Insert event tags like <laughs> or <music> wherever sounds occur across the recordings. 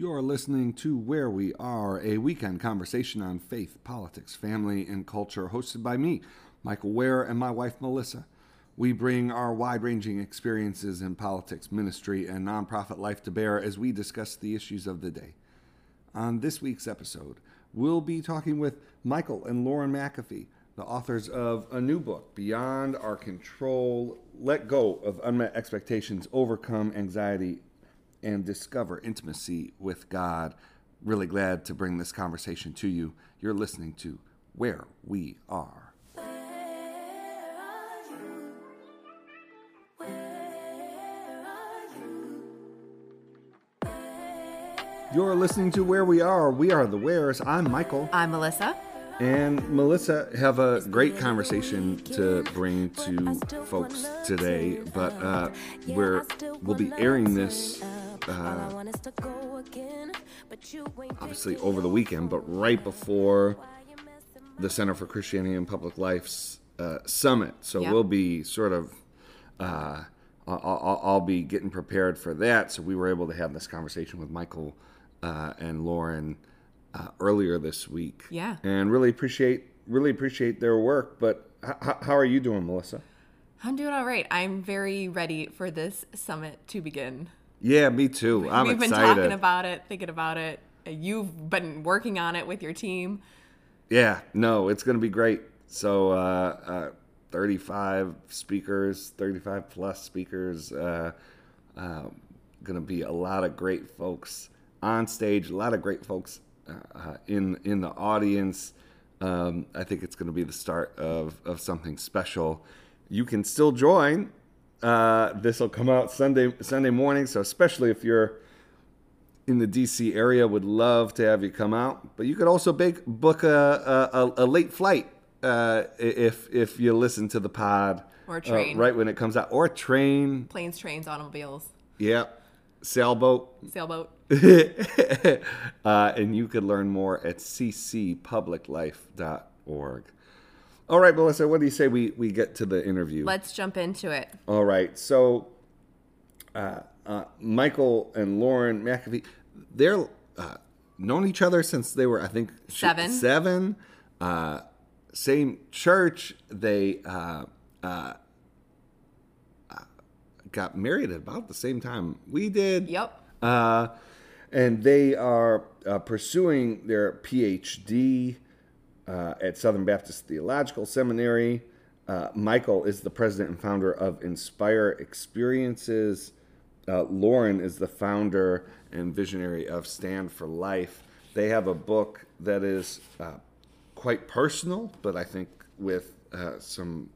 You're listening to Wear We Are, a weekend conversation on faith, politics, family, and culture, hosted by me, Michael Wear, and my wife, Melissa. We bring our wide ranging experiences in politics, ministry, and nonprofit life to bear as we discuss the issues of the day. On this week's episode, we'll be talking with Michael and Lauren McAfee, the authors of a new book, Beyond Our Control Let Go of Unmet Expectations, Overcome Anxiety, and Discover Intimacy with God. Really glad to bring this conversation to you. You're listening to Wear We Are. You're listening to Wear We Are. We are the Wears. I'm Michael. I'm Melissa. And Melissa have a great conversation to bring to folks today, but uh, we're we'll be airing this uh, obviously over the weekend, but right before the Center for Christianity and Public Life's uh, summit. So Yep. we'll be sort of uh, I'll, I'll, I'll be getting prepared for that. So we were able to have this conversation with Michael uh, and Lauren uh, earlier this week. Yeah. and really appreciate really appreciate their work. But h- how are you doing, Melissa? I'm doing all right. I'm very ready for this summit to begin. Yeah, me too. I'm We've been talking about it, thinking about it. You've been working on it with your team. Yeah, no, it's going to be great. So, uh, uh, 35 speakers, 35 plus speakers. Uh, uh, going to be a lot of great folks on stage, a lot of great folks uh, in in the audience. Um, I think it's going to be the start of, of something special. You can still join. Uh, this will come out Sunday Sunday morning, so especially if you're in the DC area would love to have you come out. But you could also bake, book a, a, a late flight uh, if if you listen to the pod Or uh, train. right when it comes out, or a train. Planes, trains, automobiles, Yeah, sailboat. sailboat. <laughs> uh, and you could learn more at ccpubliclife.org. All right, Melissa, what do you say we, we get to the interview? Let's jump into it. All right. So, uh, uh, Michael and Lauren McAfee, they're uh, known each other since they were, I think, Seven. Seven. Uh, same church. They uh, got married at about the same time we did. Yep. Uh, and they are uh, pursuing their PhD uh, at Southern Baptist Theological Seminary. Uh, Michael is the president and founder of Inspire Experiences. Uh, Lauren is the founder and visionary of Stand for Life. They have a book that is uh, quite personal, but I think with uh, some,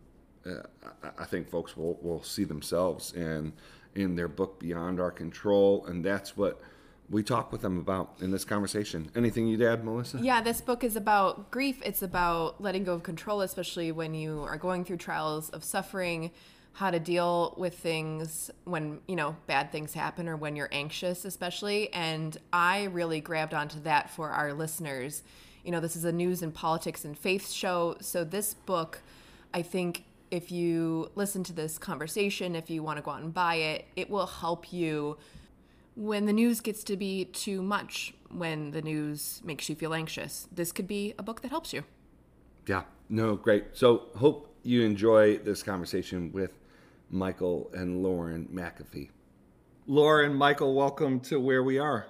I think folks will, will see themselves in in their book Beyond Our Control, and that's what we talk with them about in this conversation. Anything you'd add, Melissa? Yeah, this book is about grief. It's about letting go of control, especially when you are going through trials of suffering, how to deal with things when, you know, bad things happen or when you're anxious, especially. And I really grabbed onto that for our listeners. You know, this is a news and politics and faith show. So this book, I think if you listen to this conversation, if you want to go out and buy it, it will help you when the news gets to be too much, when the news makes you feel anxious. This could be a book that helps you. Yeah, no, great. So, hope you enjoy this conversation with Michael and Lauren McAfee. Lauren, Michael, welcome to where we are.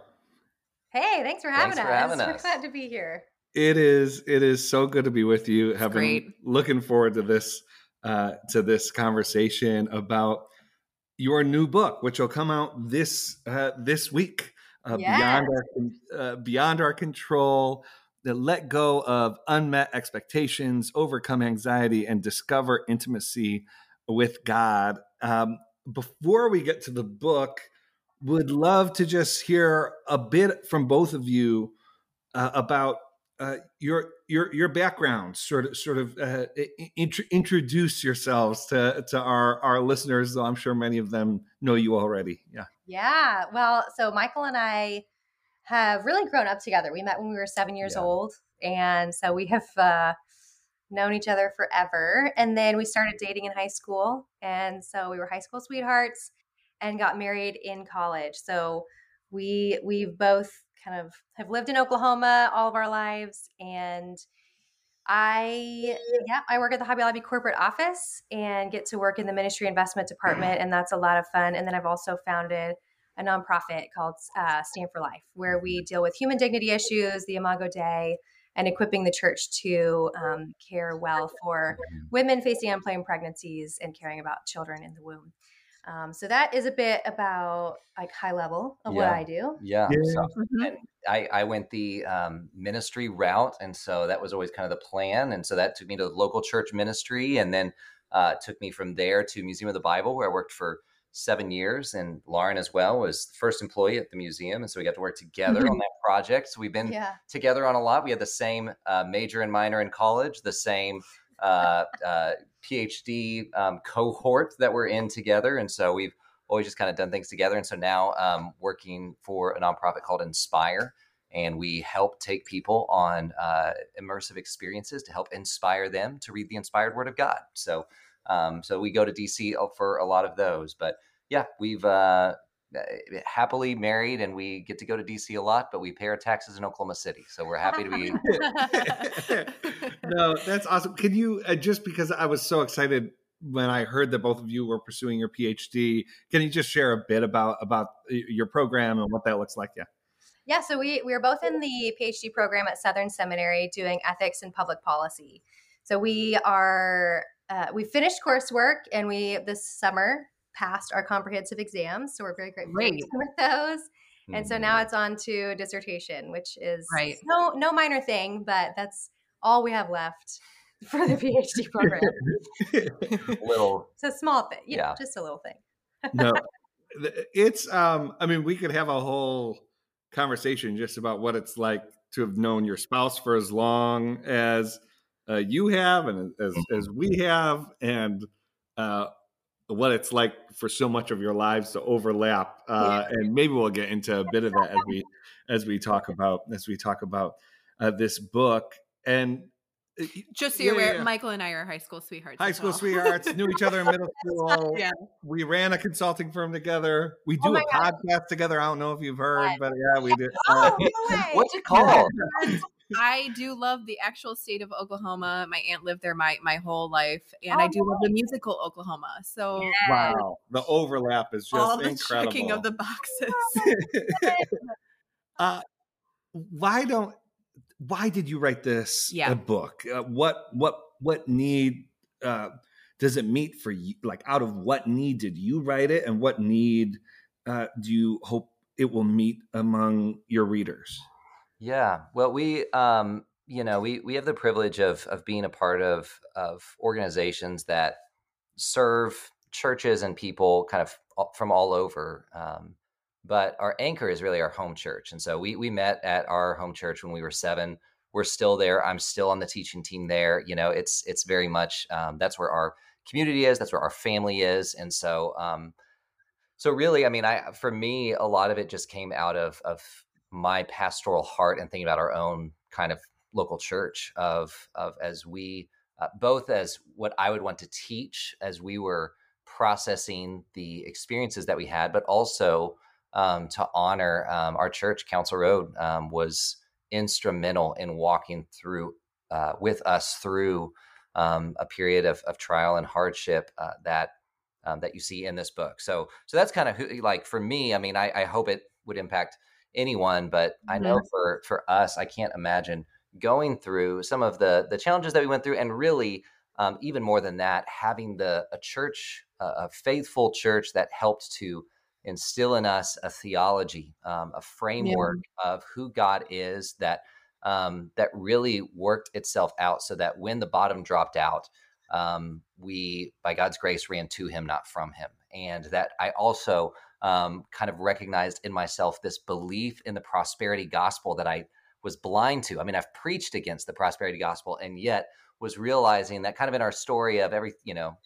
Hey, thanks for having Thanks us. for having We're us. glad to be here. It is it is so good to be with you. Have been great. looking forward to this uh, to this conversation about your new book, which will come out this uh, this week. Uh, beyond our uh, beyond our control, that let go of unmet expectations, overcome anxiety, and discover intimacy with God. Um, before we get to the book, would love to just hear a bit from both of you uh, about uh, your your your background. Sort of sort of uh, int- introduce yourselves to to our our listeners. Though I'm sure many of them know you already. Yeah. Yeah. Well, so Michael and I have really grown up together. We met when we were seven years Yeah. old. And so we have uh, known each other forever. And then we started dating in high school. And so we were high school sweethearts and got married in college. So we we've both kind of have lived in Oklahoma all of our lives and I yeah, I work at the Hobby Lobby corporate office and get to work in the ministry investment department, and that's a lot of fun. And then I've also founded a nonprofit called uh, Stand for Life, where we deal with human dignity issues, the Imago Dei, and equipping the church to um, care well for <laughs> women facing unplanned pregnancies and caring about children in the womb. Um, so that is a bit about like high level of yeah. what I do. Yeah. yeah. So, mm-hmm. I, I went the um, ministry route. And so that was always kind of the plan. And so that took me to the local church ministry and then uh, took me from there to Museum of the Bible, where I worked for seven years. And Lauren as well was the first employee at the museum. And so we got to work together mm-hmm. on that project. So we've been yeah. together on a lot. We had the same uh, major and minor in college, the same uh, uh PhD um, cohort that we're in together. And so we've always just kind of done things together. And so now um, working for a nonprofit called Inspire. And we help take people on uh, immersive experiences to help inspire them to read the inspired Word of God. So, um, so we go to DC for a lot of those. But yeah, we've uh, uh, happily married and we get to go to DC a lot, but we pay our taxes in Oklahoma City. So we're happy to be. <laughs> no, that's awesome. Can you, uh, just because I was so excited when I heard that both of you were pursuing your PhD, can you just share a bit about, about your program and what that looks like? Yeah. Yeah, so we, we are both in the PhD program at Southern Seminary doing ethics and public policy. So we are uh, we finished coursework and we this summer passed our comprehensive exams. So we're very grateful Great. with those. And so now mm-hmm. it's on to dissertation, which is right. no no minor thing, but that's all we have left <laughs> for the PhD program. <laughs> <laughs> little, it's a small thing, you yeah, know, just a little thing. no, it's um. I mean, we could have a whole conversation just about what it's like to have known your spouse for as long as uh, you have, and as as we have, and uh, what it's like for so much of your lives to overlap uh, yeah. and maybe we'll get into a bit of that as we as we talk about as we talk about uh, this book and uh, just so you're yeah, aware, yeah. Michael and I are high school sweethearts. High school well. sweethearts knew each other in middle <laughs> school. yeah. We ran a consulting firm together. We do oh a God. podcast together. I don't know if you've heard, but yeah, we did. Oh, uh, <laughs> What's it called? I do love the actual state of Oklahoma. My aunt lived there my my whole life, and oh, I do love the musical Oklahoma. So wow, the overlap is just incredible. all the incredible. checking of the boxes. <laughs> uh, why don't? Why did you write this yeah. Book? Uh, what what what need uh, does it meet for you? Like, out of what need did you write it, and what need uh, do you hope it will meet among your readers? Yeah. Well, we, um, you know, we we have the privilege of of being a part of of organizations that serve churches and people kind of from all over. Um, but our anchor is really our home church, and so we we met at our home church when we were seven. We're still there. I'm still on the teaching team there. You know, it's it's very much um, that's where our community is. That's where our family is, and so. Um, so really, I mean, I for me, a lot of it just came out of of my pastoral heart and thinking about our own kind of local church of of as we uh, both as what I would want to teach as we were processing the experiences that we had, but also um, to honor um, our church. Council Road um, was instrumental in walking through uh, with us through um, a period of, of trial and hardship uh, that um, that you see in this book. So so that's kind of who like for me. I mean, I, I hope it would impact anyone, but I know mm-hmm. for for us, I can't imagine going through some of the the challenges that we went through, and really um, even more than that, having the a church, a faithful church that helped to instill in us a theology, um, a framework yeah. of who God is that um, that really worked itself out, so that when the bottom dropped out, um, we by God's grace ran to Him, not from Him, and that I also um, kind of recognized in myself this belief in the prosperity gospel that I was blind to. I mean, I've preached against the prosperity gospel and yet was realizing that kind of in our story of every, you know,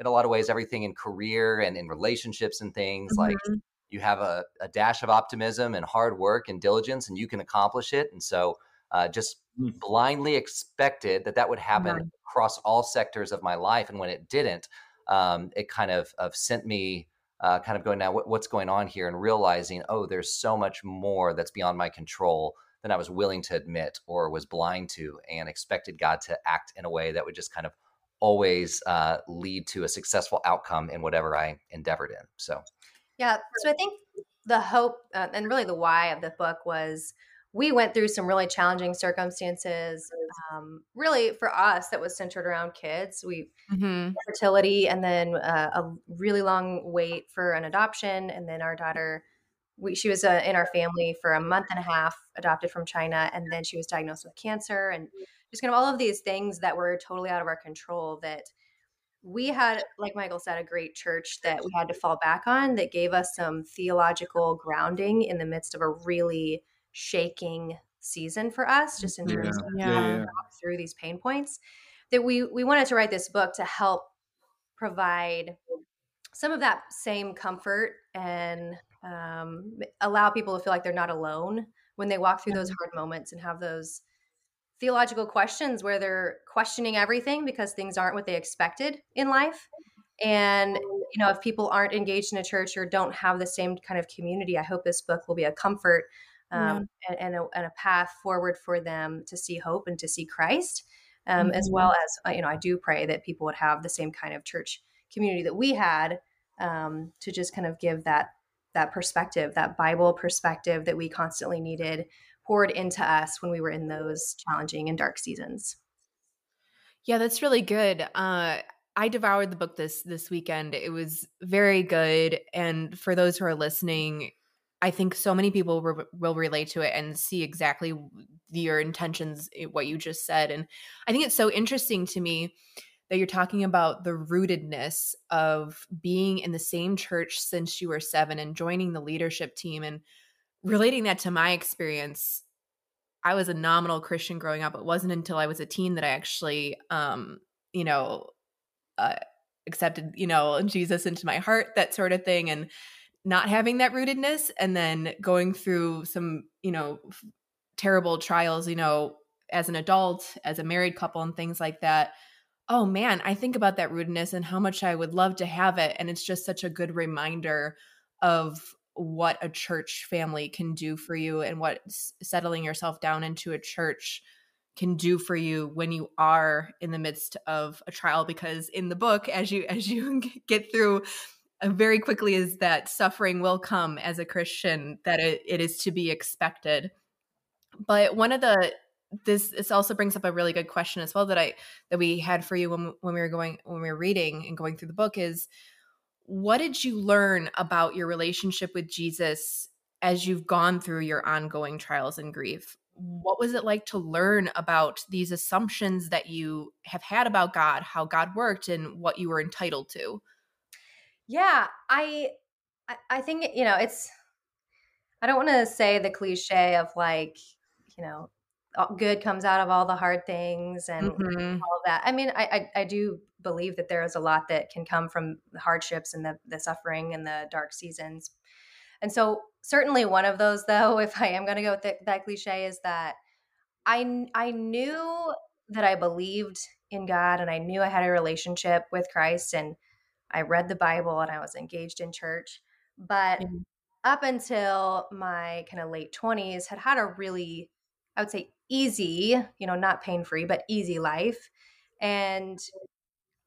in a lot of ways, everything in career and in relationships and things mm-hmm. like you have a, a, dash of optimism and hard work and diligence and you can accomplish it. And so uh, just mm. blindly expected that that would happen mm-hmm. across all sectors of my life. And when it didn't, um, it kind of, of sent me uh, kind of going now what, what's going on here? and realizing oh there's so much more that's beyond my control than i was willing to admit or was blind to and expected god to act in a way that would just kind of always uh, lead to a successful outcome in whatever i endeavored in. So yeah so i think the hope uh, and really the why of the book was we went through some really challenging circumstances. Um, really, for us, that was centered around kids. We mm-hmm. fertility, and then uh, a really long wait for an adoption, and then our daughter. We, she was uh, in our family for a month and a half, adopted from China, and then she was diagnosed with cancer, and just kind of all of these things that were totally out of our control. That we had, like Michael said, a great church that we had to fall back on that gave us some theological grounding in the midst of a really shaking season for us, just in terms yeah. of yeah. Yeah, through these pain points. That we we wanted to write this book to help provide some of that same comfort and um, allow people to feel like they're not alone when they walk through those hard moments and have those theological questions where they're questioning everything because things aren't what they expected in life and you know if people aren't engaged in a church or don't have the same kind of community i hope this book will be a comfort um, and, and, a, and, a, path forward for them to see hope and to see Christ, um, mm-hmm. as well as uh, you know, I do pray that people would have the same kind of church community that we had um, to just kind of give that that perspective, that Bible perspective that we constantly needed poured into us when we were in those challenging and dark seasons. Yeah, that's really good. Uh, I devoured the book this this weekend. It was very good, and for those who are listening, I think so many people re- will relate to it and see exactly your intentions, eh, what you just said. And I think it's so interesting to me that you're talking about the rootedness of being in the same church since you were seven and joining the leadership team and relating that to my experience. I was a nominal Christian growing up. It wasn't until I was a teen that I actually, um, you know, uh, accepted, you know, Jesus into my heart, that sort of thing. And not having that rootedness and then going through some, you know, terrible trials, you know, as an adult, as a married couple and things like that. Oh man, I think about that rootedness and how much I would love to have it and it's just such a good reminder of what a church family can do for you and what settling yourself down into a church can do for you when you are in the midst of a trial because in the book as you as you <laughs> get through Uh, very quickly is that suffering will come as a Christian, that it, it is to be expected. But one of the this this also brings up a really good question as well that I that we had for you when when we were going when we were reading and going through the book is what did you learn about your relationship with Jesus as you've gone through your ongoing trials and grief? What was it like to learn about these assumptions that you have had about God, how God worked, and what you were entitled to? Yeah, I I think you know it's I don't want to say the cliche of like, you know, good comes out of all the hard things and mm-hmm. all of that. I mean, I, I, I do believe that there is a lot that can come from the hardships and the the suffering and the dark seasons. And so certainly one of those <laughs> though, if I am going to go with the, that cliche is that I I knew that I believed in God and I knew I had a relationship with Christ and I read the Bible and I was engaged in church. But mm-hmm. up until my kind of late 20s, had had a really, I would say, easy, you know, not pain free, but easy life. And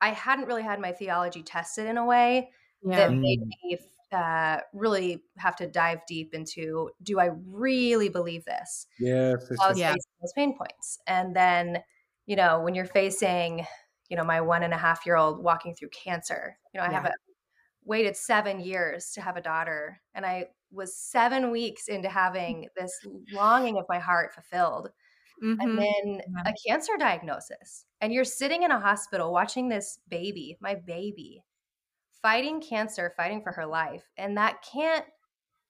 I hadn't really had my theology tested in a way yeah. that made mm. me uh, really have to dive deep into do I really believe this? Yes. I was yeah. those pain points. And then, you know, when you're facing you know, my one and a half year old walking through cancer. You know, I yeah. have a, waited seven years to have a daughter, and I was seven weeks into having this longing of my heart fulfilled. Mm-hmm. And then yeah. a cancer diagnosis. And you're sitting in a hospital watching this baby, my baby, fighting cancer, fighting for her life. And that can't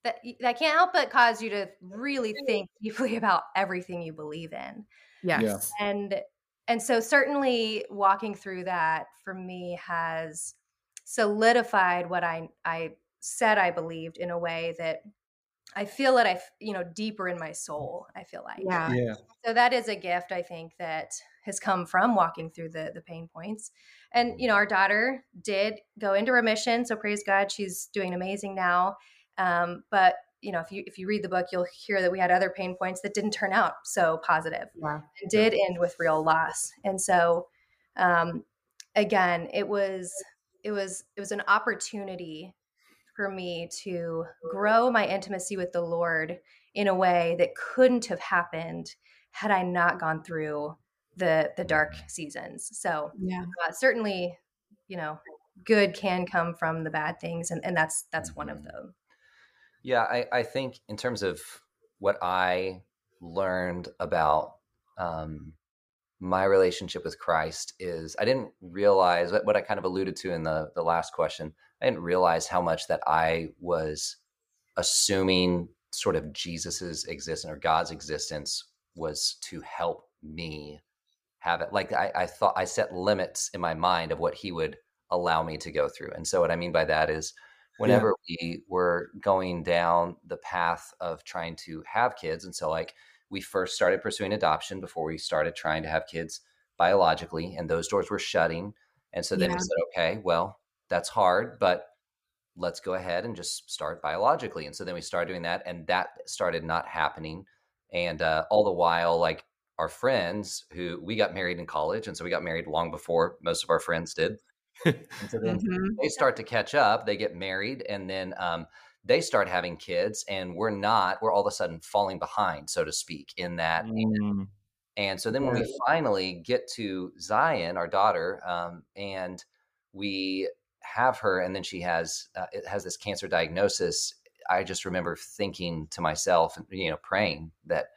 that that can't help but cause you to really think deeply <laughs> about everything you believe in. Yes. Yeah. And and so certainly walking through that for me has solidified what I I said I believed in a way that I feel it. I you know deeper in my soul. I feel like yeah. yeah. So that is a gift I think that has come from walking through the the pain points. And you know, our daughter did go into remission, so praise God, she's doing amazing now. Um, but you know, if you if you read the book, you'll hear that we had other pain points that didn't turn out so positive Yeah. and did end with real loss. And so, um, again, it was it was it was an opportunity for me to grow my intimacy with the Lord in a way that couldn't have happened had I not gone through the the dark seasons. So Yeah. uh, certainly, you know, good can come from the bad things, and, and that's that's one of them. Yeah, I, I think in terms of what I learned about um, my relationship with Christ is I didn't realize what, what I kind of alluded to in the the last question. I didn't realize how much that I was assuming sort of Jesus's existence or God's existence was to help me have it. Like I, I thought I set limits in my mind of what he would allow me to go through. And so what I mean by that is whenever we were going down the path of trying to have kids and so like we first started pursuing adoption before we started trying to have kids biologically and those doors were shutting and so then Yeah. we said okay well that's hard but let's go ahead and just start biologically and so then we started doing that and that started not happening and uh, all the while like our friends who we got married in college and so we got married long before most of our friends did and so then Mhm. they start to catch up they get married and then um, they start having kids and we're not we're all of a sudden falling behind so to speak in that Mm, and so then when we finally get to zion our daughter um, and we have her and then she has uh, it has this cancer diagnosis i just remember thinking to myself you know praying that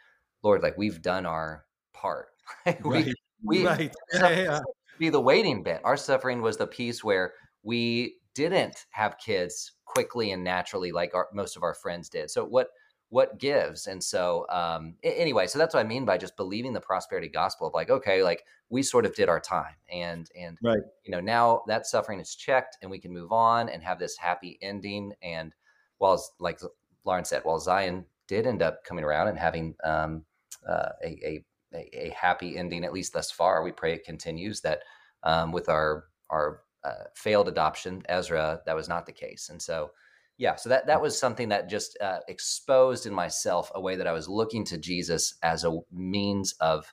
lord like we've done our part <laughs> we, right. we- right. <laughs> Yeah, yeah. Be the waiting bit. Our suffering was the piece where we didn't have kids quickly and naturally like our, most of our friends did. So what what gives? And so um, anyway, so that's what I mean by just believing the prosperity gospel of like, okay, like we sort of did our time, and and Right. you know now that suffering is checked, and we can move on and have this happy ending. And while like Lauren said, while Zion did end up coming around and having um, uh, a, a a, a happy ending, at least thus far. We pray it continues. That um, with our our uh, failed adoption, Ezra, that was not the case, and so yeah, so that that was something that just uh, exposed in myself a way that I was looking to Jesus as a means of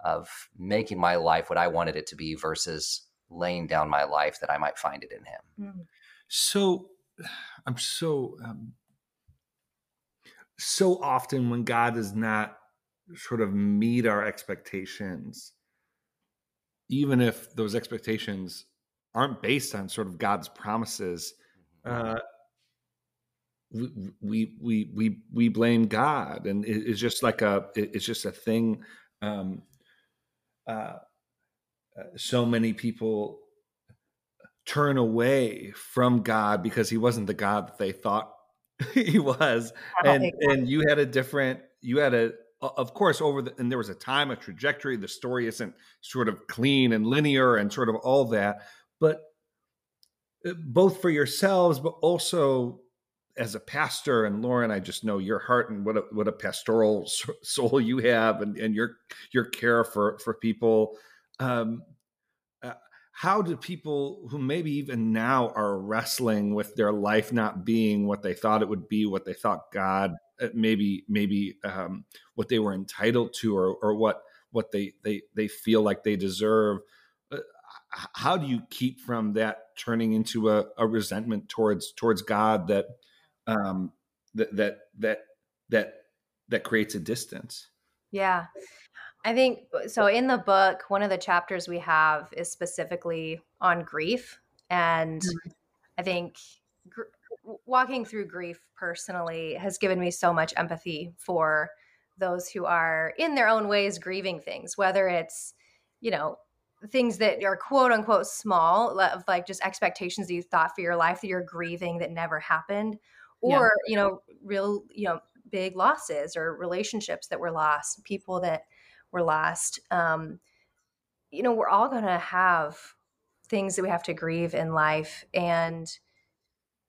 of making my life what I wanted it to be versus laying down my life that I might find it in Him. Mm. So <sighs> I'm so um, so often when God is not sort of meet our expectations, even if those expectations aren't based on sort of God's promises, uh, we, we we we we blame God, and it, it's just like a it's just a thing. Um, uh, uh, so many people turn away from God because He wasn't the God that they thought <laughs> He was, and and you had a different you had a of course over the and there was a time a trajectory the story isn't sort of clean and linear and sort of all that but uh, both for yourselves but also as a pastor and Lauren I just know your heart and what a, what a pastoral soul you have and, and your your care for for people. Um how do people who maybe even now are wrestling with their life not being what they thought it would be what they thought God uh, maybe maybe um, what they were entitled to or, or what what they they they feel like they deserve uh, how do you keep from that turning into a, a resentment towards towards god that um that that that that that creates a distance Yeah. I think uh, so. In the book, one of the chapters we have is specifically on grief. And mm-hmm. I think gr- walking through grief personally has given me so much empathy for those who are in their own ways grieving things, whether it's, you know, things that are quote unquote small, of like just expectations that you thought for your life that you're grieving that never happened, Yeah. or, you know, real, you know, big losses or relationships that were lost, people that were lost. Um, you know, we're all going to have things that we have to grieve in life. And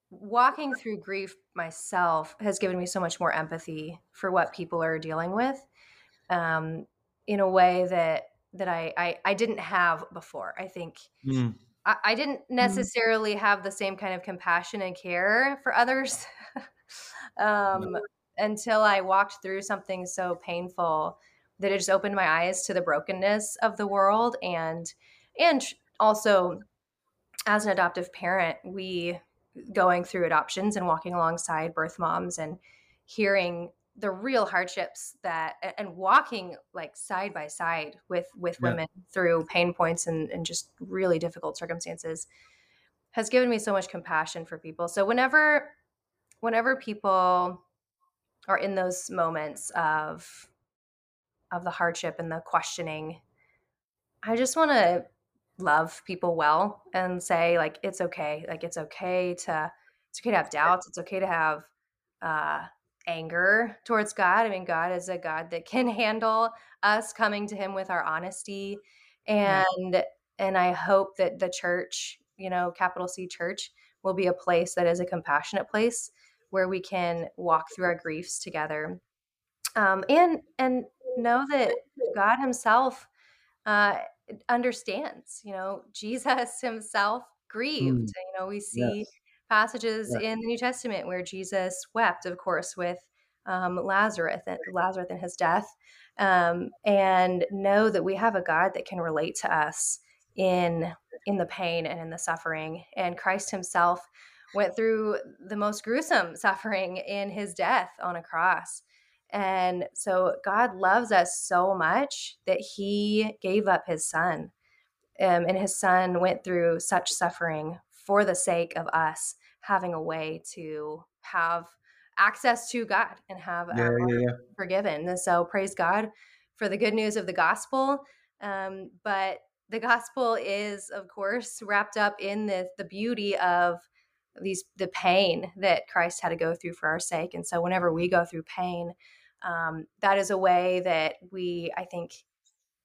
walking through grief myself has given me so much more empathy for what people are dealing with um, in a way that that I, I, I didn't have before. I think mm. I, I, didn't mm. necessarily have the same kind of compassion and care for others <laughs> um, until I walked through something so painful that it just opened my eyes to the brokenness of the world and and also as an adoptive parent we going through adoptions and walking alongside birth moms and hearing the real hardships that and walking like side by side with with yeah. women through pain points and, and just really difficult circumstances has given me so much compassion for people so whenever whenever people are in those moments of of the hardship and the questioning. I just want to love people well and say like it's okay like it's okay to it's okay to have doubts it's okay to have uh anger towards god. I mean god is a god that can <laughs> handle us coming to him with our honesty. And yeah. and i hope that the church you know capital c church will be a place that is a compassionate place where we can walk through our griefs together. Um and and know that god himself uh understands. You know, <laughs> Jesus himself grieved. Mm. You know, we see yes. passages in the New Testament where Jesus wept, of course, with um, Lazarus and Lazarus and his death, um, and know that we have a God that can relate to us in in the pain and in the suffering. And Christ Himself went through the most gruesome <laughs> suffering in His death on a cross. And so God loves us so much that he gave up his son. Um, and his son went through such suffering for the sake of us having a way to have access to God and have yeah, yeah, yeah. forgiven. And so praise God for the good news of the gospel. Um, but the gospel is, of course, wrapped up in the, the beauty of these the pain that Christ had to go through for our sake. And so whenever we go through pain, um, that is a way that we, I think,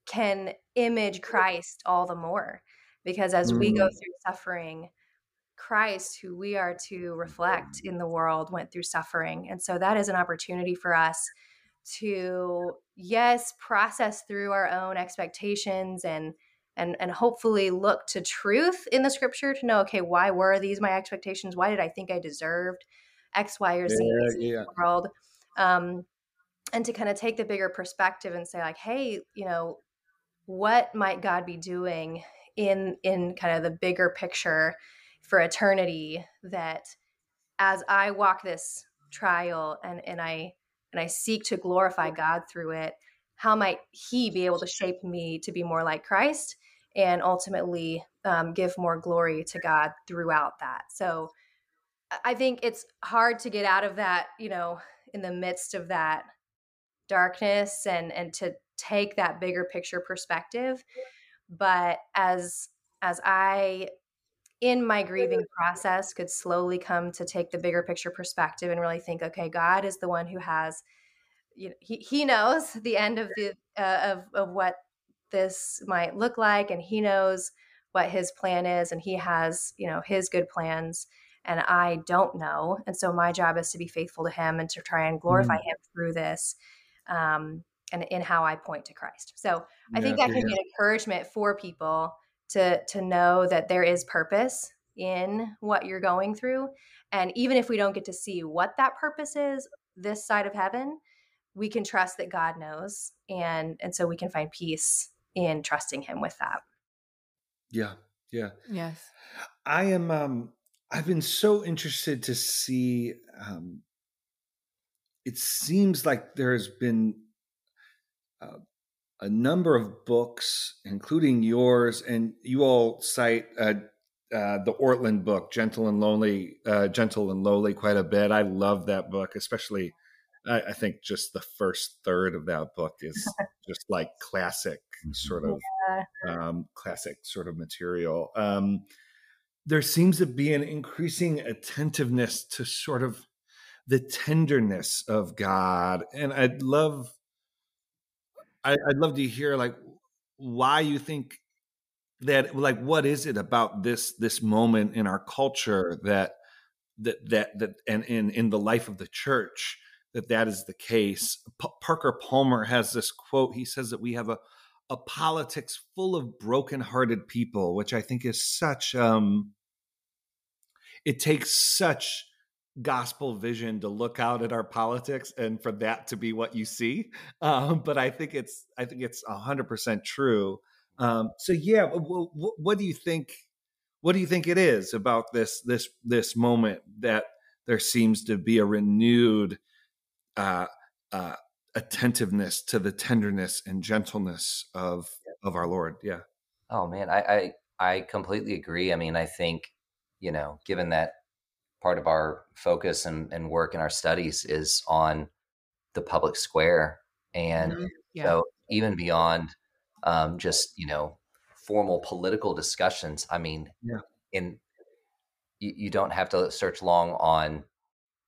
can image Christ all the more. Because as mm. we go mm. through suffering, Christ, who we are to reflect in the world, went through suffering. And so that is an opportunity for us to, yes, process through our own expectations and and and hopefully look to truth in the scripture to know, okay, why were these my expectations? Why did I think I deserved X, Y, or Z yeah, yeah. in the world? Um, and to kind of take the bigger perspective and say like hey you know what might god be doing in in kind of the bigger picture for eternity that as i walk this trial and and i and i seek to glorify god through it how might he be able to shape me to be more like christ and ultimately um, give more glory to god throughout that? So i think it's hard to get out of that you know in the midst of that darkness and and to take that bigger picture perspective. But as as i in my grieving <laughs> process could slowly come to take the bigger picture perspective and really think okay god is the one who has you know, he, he knows the end of the uh, of of what this might look like and he knows what his plan is and he has you know his good plans and i don't know. And so my job is to be faithful to him and to try and glorify mm. him through this um, and in how I point to Christ. So I think that can be an encouragement for people to to know that there is purpose in what you're going through, and even if we don't get to see what that purpose is this side of heaven, we can trust that God knows, and and so we can find peace in trusting Him with that. Yeah, yeah, yes. I am. um I've been so interested to see um, it seems like there has been uh, a number of books, including yours, and you all cite uh, uh, the Ortlund book, "Gentle and Lonely," uh, "Gentle and Lowly," quite a bit. I love that book, especially. I, I think just the first third of that book is <laughs> just like classic sort of yeah. um, classic sort of material. Um, there seems to be an increasing attentiveness to sort of the tenderness of God. And I'd love, I, would love to hear like why you think that, like, what is it about this this moment in our culture that that that that and in in the life of the church that that is the case. P- Parker Palmer has this quote. He says that we have a a politics full of broken-hearted people, which I think is such um it takes such gospel vision to look out at our politics and for that to be what you see. Um, but i think it's i think it's 100% true. Um, so yeah w- w- what do you think what do you think it is about this this this moment that there seems to be a renewed uh, uh, attentiveness to the tenderness and gentleness of of our lord? Yeah. Oh man I, I i completely agree. I mean i think you know given that part of our focus and, and work in our studies is on the public square and mm-hmm. yeah. so even beyond um, just you know formal political discussions i mean yeah. in you, you, don't have to search long on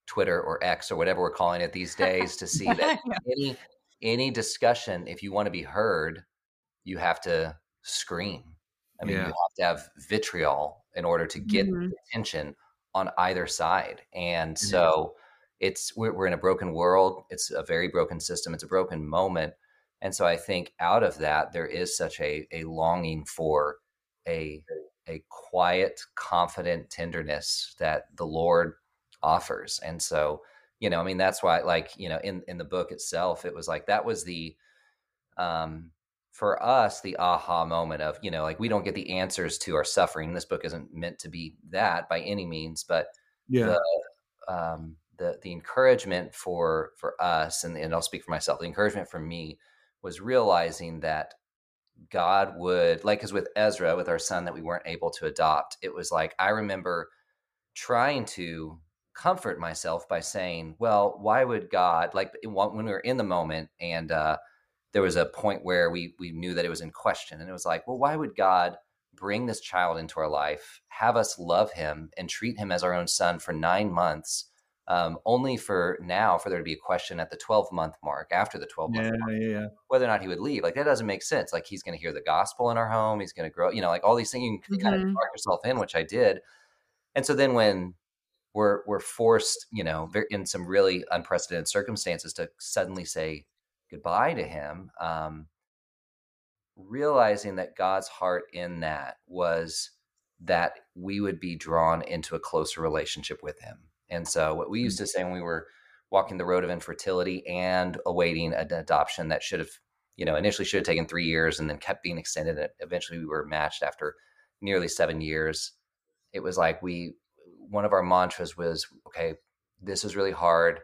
twitter or x or whatever we're calling it these days to see that <laughs> any any discussion if you want to be heard you have to scream i mean you have to have vitriol in order to get mm-hmm. attention on either side. And mm-hmm. so it's we're, we're in a broken world. It's a very broken system. It's a broken moment. And so I think out of that there is such a a longing for a a quiet, confident tenderness that the Lord offers. And so, you know, I mean, that's why, like, you know, in in the book itself, it was like that was the um for us the aha moment of you know like we don't get the answers to our suffering. This book isn't meant to be that by any means but yeah. the, um, the the encouragement for for us and, and i'll speak for myself the encouragement for me was realizing that god would like because with ezra with our son that we weren't able to adopt it was like i remember trying to comfort myself by saying well why would god like when we were in the moment and uh there was a point where we we knew that it was in question and it was like well why would god bring this child into our life have us love him and treat him as our own son for nine months um, only for now for there to be a question at the 12 month mark after the 12 month yeah, mark, yeah. whether or not he would leave like that doesn't make sense like he's going to hear the gospel in our home he's going to grow you know like all these things you can mm-hmm. kind of talk yourself in which i did and so then when we're we're forced you know in some really unprecedented circumstances to suddenly say goodbye to him, um, realizing that God's heart in that was that we would be drawn into a closer relationship with him. And so, what we used mm. to say when we were walking the road of infertility and awaiting an adoption that should have, you know, initially should have taken three years and then kept being extended. And eventually, we were matched after nearly seven years. It was like we, one of our mantras was, okay, this is really hard.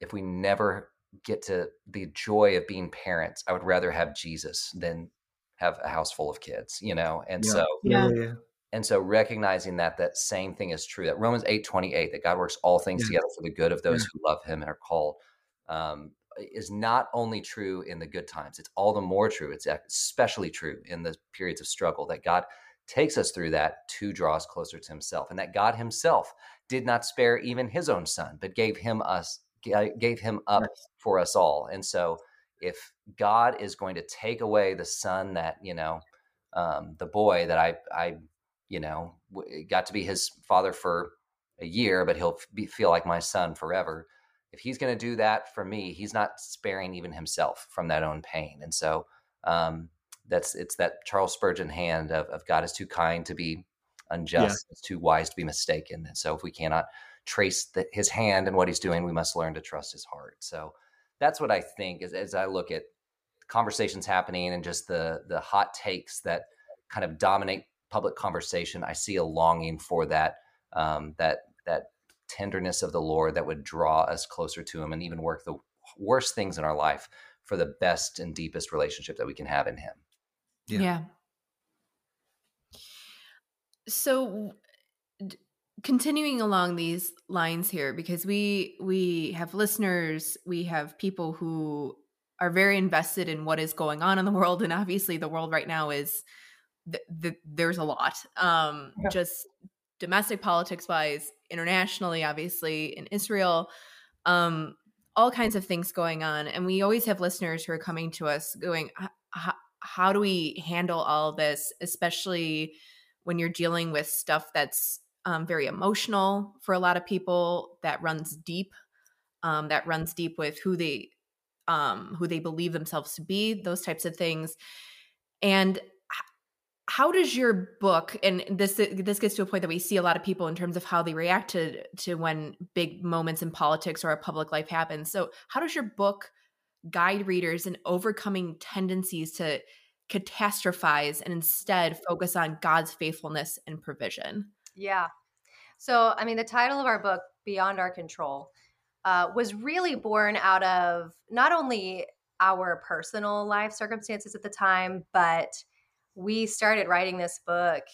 If we never get to the joy of being parents. I would rather have Jesus than have a house full of kids, you know? And yeah. so, yeah. And so recognizing that that same thing is true, that Romans 8, 28, that God works all things yeah. together for the good of those yeah. who love him and are called, um, is not only true in the good times, it's all the more true. It's especially true in the periods of struggle that God takes us through that to draw us closer to himself. And that God himself did not spare even his own son, but gave him us gave him up for us all. And so if God is going to take away the son that, you know, um, the boy that I, I, you know, got to be his father for a year, but he'll be, feel like my son forever. If he's going to do that for me, he's not sparing even himself from that own pain. And so um, that's it's that Charles Spurgeon hand of, of God is too kind to be unjust, yeah. it's too wise to be mistaken. And so if we cannot trace the, his hand and what he's doing. We must learn to trust his heart. So that's what I think as, as I look at conversations happening and just the the hot takes that kind of dominate public conversation. I see a longing for that um, that that tenderness of the Lord that would draw us closer to Him and even work the worst things in our life for the best and deepest relationship that we can have in Him. Yeah. yeah. So continuing along these lines here because we we have listeners we have people who are very invested in what is going on in the world and obviously the world right now is th- th- there's a lot um yeah. just domestic politics wise internationally obviously in israel um all kinds of things going on and we always have listeners who are coming to us going how do we handle all this especially when you're dealing with stuff that's um, very emotional for a lot of people, that runs deep, um, that runs deep with who they um, who they believe themselves to be, those types of things. And how does your book and this this gets to a point that we see a lot of people in terms of how they react to to when big moments in politics or a public life happens so how does your book guide readers in overcoming tendencies to catastrophize and instead focus on god's faithfulness and provision yeah so i mean the title of our book beyond our control uh, was really born out of not only our personal life circumstances at the time but we started writing this book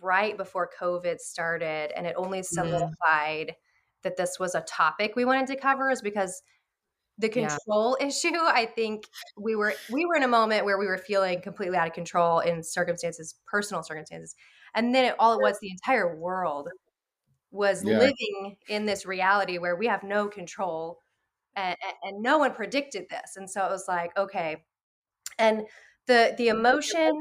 right before COVID started, and it only mm-hmm. solidified mm. that this was a topic we wanted to cover, is because the control yeah. <laughs> issue. I think we were we were in a moment where we were feeling completely out of control in circumstances, personal circumstances, and then it, all it was the entire world was yeah. living in this reality where we have no control, and, and no one predicted this, and so it was like okay, and the the emotion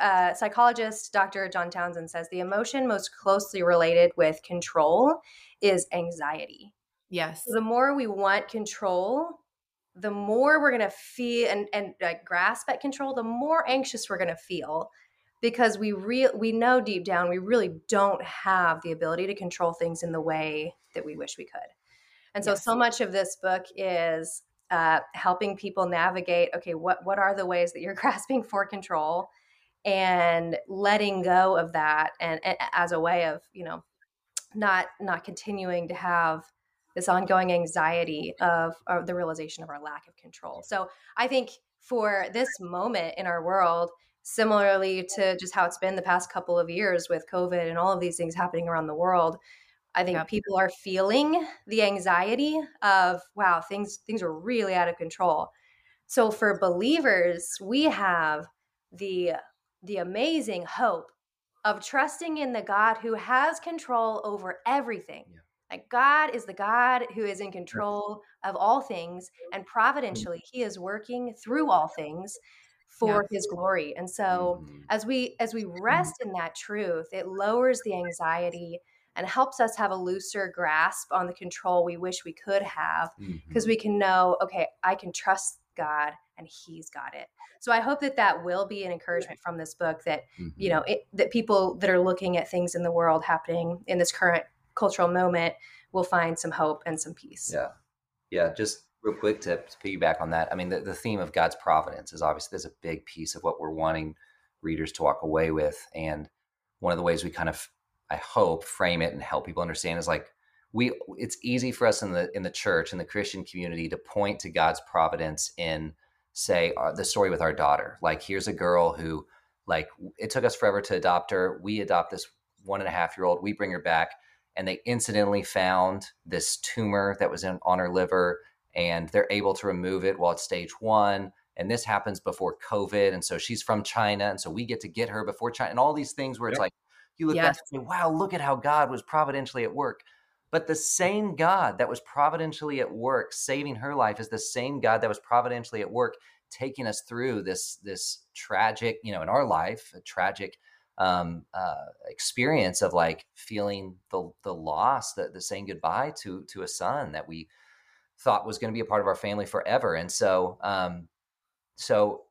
uh, psychologist Dr. John Townsend says the emotion most closely related with control is anxiety. Yes. So the more we want control, the more we're going to feel and, and uh, grasp at control, the more anxious we're going to feel because we real we know deep down we really don't have the ability to control things in the way that we wish we could. And so yes. so much of this book is uh, helping people navigate okay what what are the ways that you're <laughs> grasping for control and letting go of that and, and as a way of you know not not continuing to have this ongoing anxiety of, of the realization of our lack of control so i think for this moment in our world similarly to just how it's been the past couple of years with covid and all of these things happening around the world i think people are feeling the anxiety of wow things things are really out of control so for believers we have the the amazing hope of trusting in the God who has control over everything. Yeah. Like God is the God who is in control of all things, and mm-hmm. providentially, He is working through all things for His glory. And so, mm-hmm. as we as we rest in that truth, it lowers the anxiety and helps us have a looser grasp on the control we wish we could have, because mm-hmm. we can know, okay, I can trust God and He's got it. So I hope that that will be an encouragement from this book that mm-hmm. you know it, that people that are looking at things in the world happening in this current cultural moment will find some hope and some peace. Yeah, yeah. Just real quick to, to piggyback on that. I mean, the, the theme of God's providence is obviously there's a big piece of what we're wanting readers to walk away with, and one of the ways we kind of I hope frame it and help people understand is like we it's easy for us in the in the church in the christian community to point to god's providence in say the story with our daughter. Like, here's a girl who, like, it took us forever to adopt her. We adopt this one and a half year old. We bring her back, and they incidentally found this tumor that was in on her liver, and they're able to remove it while it's stage one. And this happens before COVID, and so she's from China, and so we get to get her before China, and all these things where it's yep. like you look yes. back and say, "Wow, look at how God was providentially at work." But the same God that was providentially at work saving her life is the same God that was providentially at work taking us through this this tragic, you know, in our life, a tragic um, uh, experience of like feeling the the loss, the, the saying goodbye to to a son that we thought was going to be a part of our family forever. And so, um, so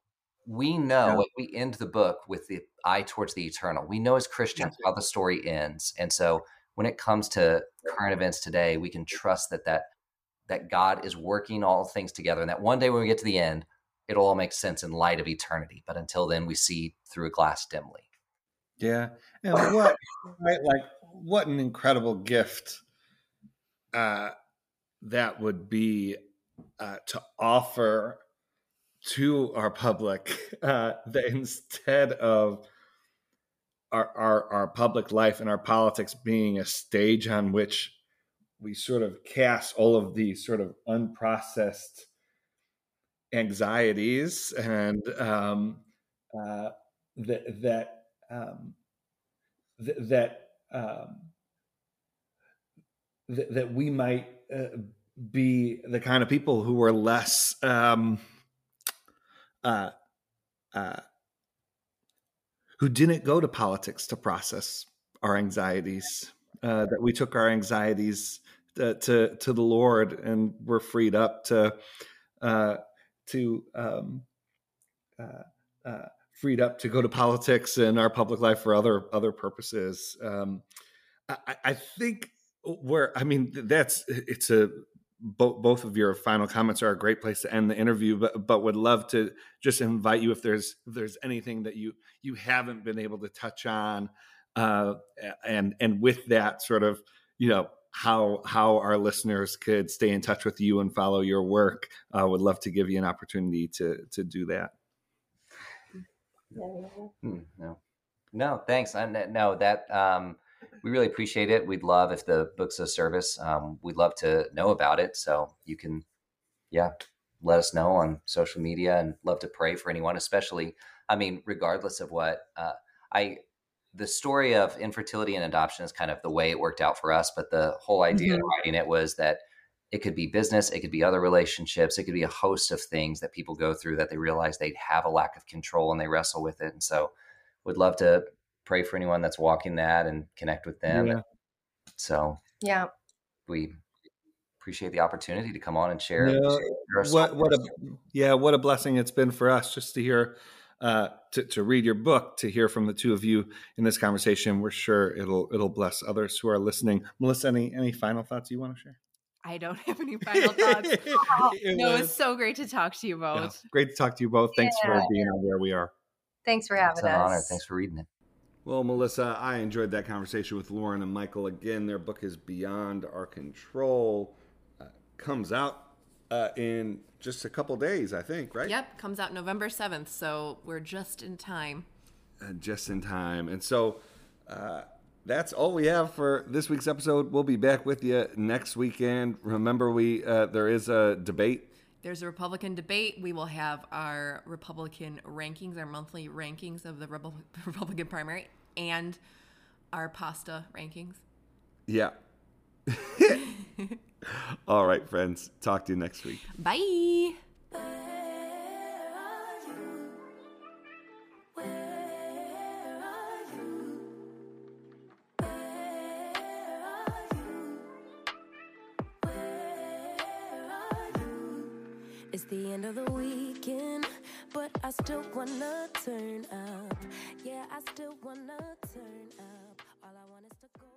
we know yeah. we end the book with the eye towards the eternal. We know as Christians yeah. how the story ends, and so when it comes to current events today, we can trust that that that God is working all things together, and that one day when we get to the end, it'll all make sense in light of eternity. But until then, we see through a glass dimly. Yeah, and what right, like what an incredible gift uh, that would be uh, to offer to our public <laughs> uh, that instead of our, our, our public life and our politics being a stage on which we sort of cast all of these sort of unprocessed anxieties and um, uh, that that um, th- that um, th- that we might uh, be the kind of people who are less um, uh, uh, who didn't go to politics to process our anxieties uh, that we took our anxieties to, uh, to, to the Lord and we're freed up to uh, to um, freed up to go to politics and our public life for other other purposes. Um, I, I, think where I mean that's it's a both both of your final comments are a great place to end the interview but but would love to just invite you if there's if there's anything that you you haven't been able to touch on uh and and with that sort of you know how how our listeners could stay in touch with you and follow your work uh, would love to give you an opportunity to to do that. Hmm, no. No thanks. I, no that um we really appreciate it. We'd love if the book's a service. Um, we'd love to know about it. So you can, yeah, let us know on social media and love to pray for anyone, especially, I mean, regardless of what uh, I, the story of infertility and adoption is kind of the way it worked out for us. But the whole idea mm-hmm. of writing it was that it could be business, it could be other relationships, it could be a host of things that people go through that they realize they have a lack of control and they wrestle with it. And so, would love to pray for anyone that's walking that and connect with them. Yeah. So yeah, we appreciate the opportunity to come on and share. Yeah. share what what a yeah what a blessing it's been for us just to hear uh, to, to read your book, to hear from the two of you in this conversation. We're sure it'll it'll bless others who are listening. Melissa, any any final thoughts you want to share? I don't have any final thoughts. oh, <laughs> it no, was, it's so great to talk to you both. Yeah, great to talk to you both. Thanks yeah. for being on Wear We Are. Thanks for having it's an us. honor. Thanks for reading it. Well, Melissa, I enjoyed that conversation with Lauren and Michael. Again, their book is Beyond Our Control. Uh, comes out uh, in just a couple days, I think, right? Yep, comes out November 7th, so we're just in time. Uh, just in time. And so uh, that's all we have for this week's episode. We'll be back with you next weekend. Remember, we uh, there is a debate there's a Republican debate. We will have our Republican rankings, our monthly rankings of the <laughs> Republican primary, and our pasta rankings. Yeah. <laughs> <laughs> All right, friends. Talk to you next week. Bye. Still wanna turn up. Yeah, I still wanna turn up. All I want is to go.